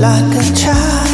like a child.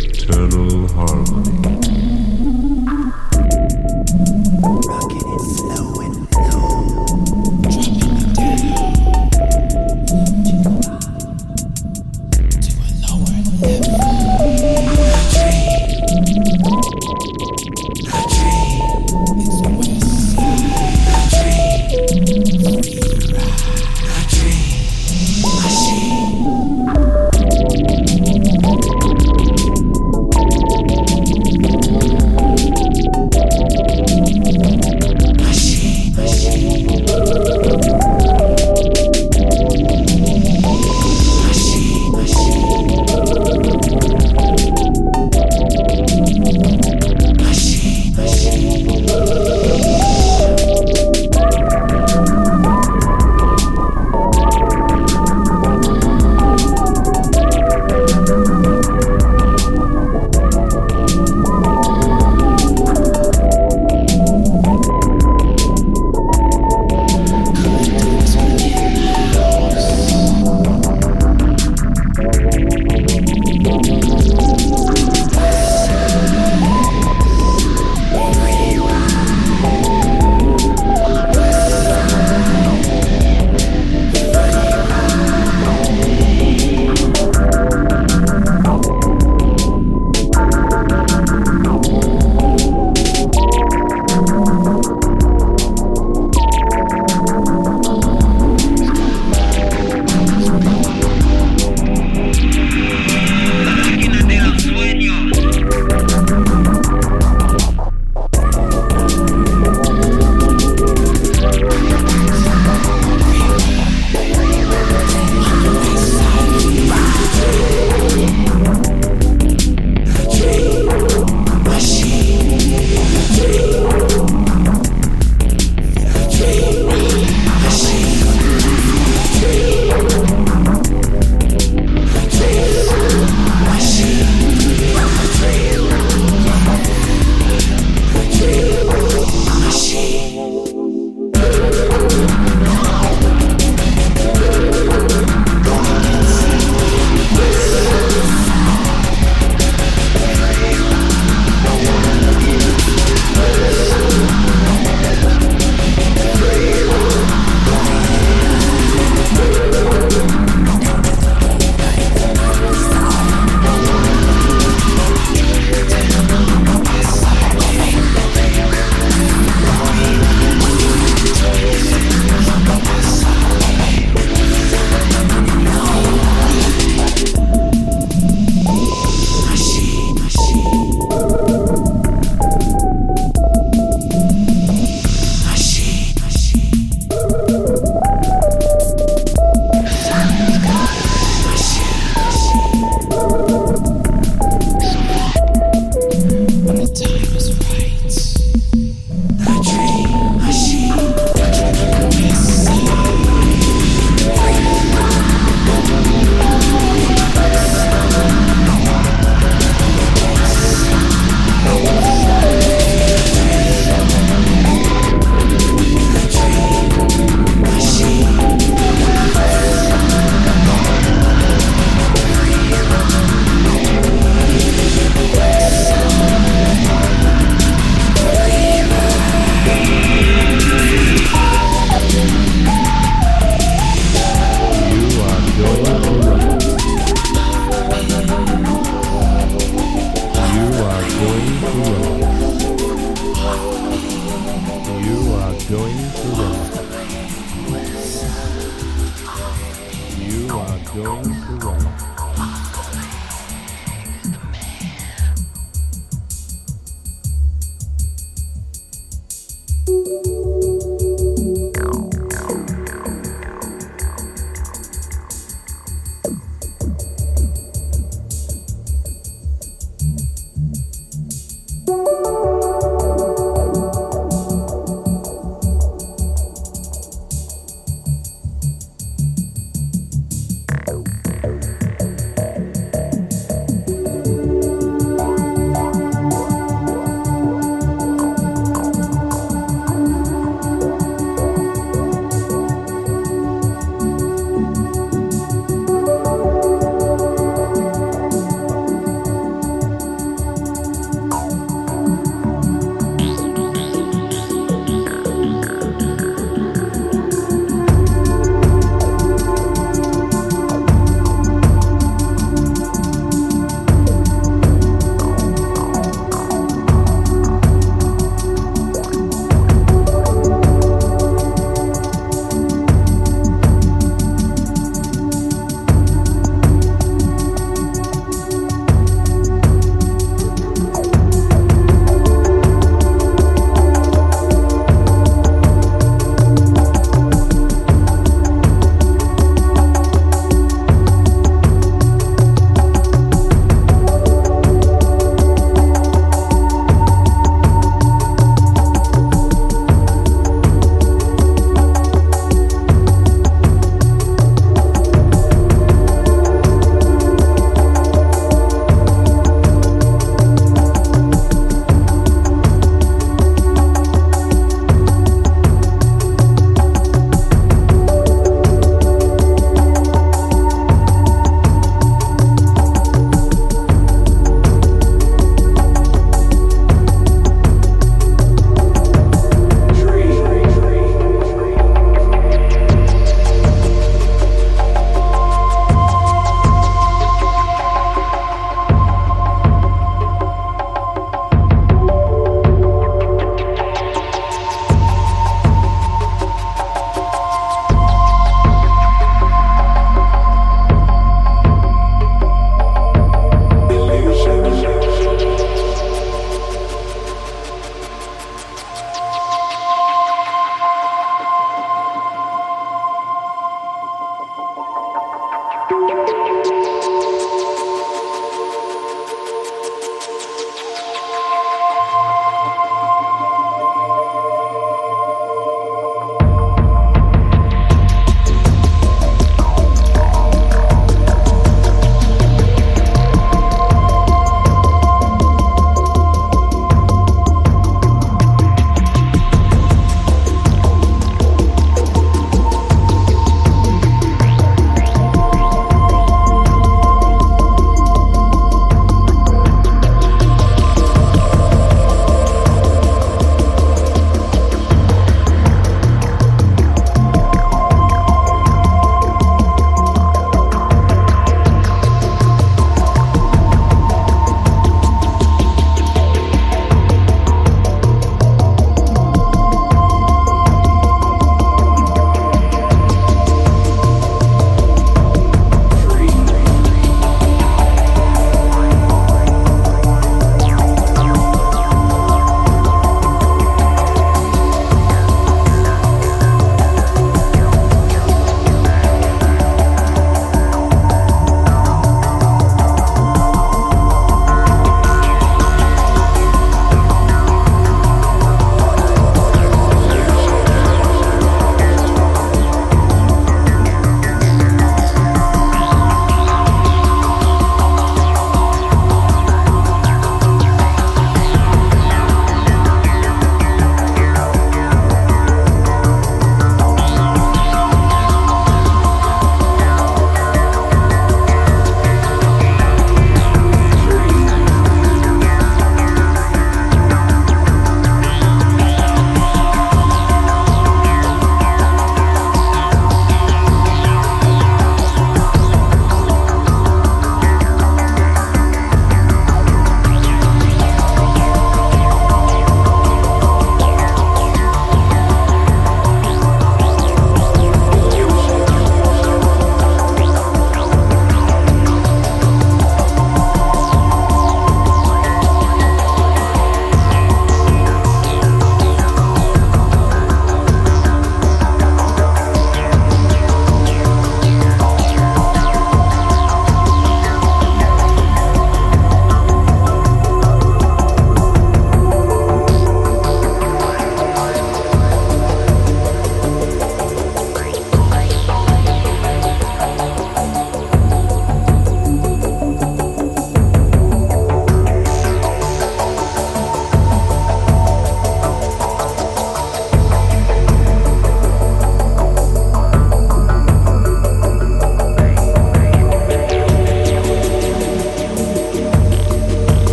Eternal harmony.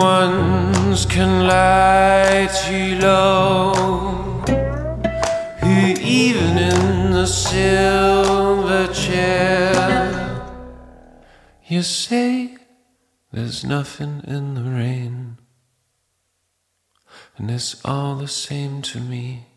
Once can light you low. Who even in the silver chair. You say there's nothing in the rain. And it's all the same to me.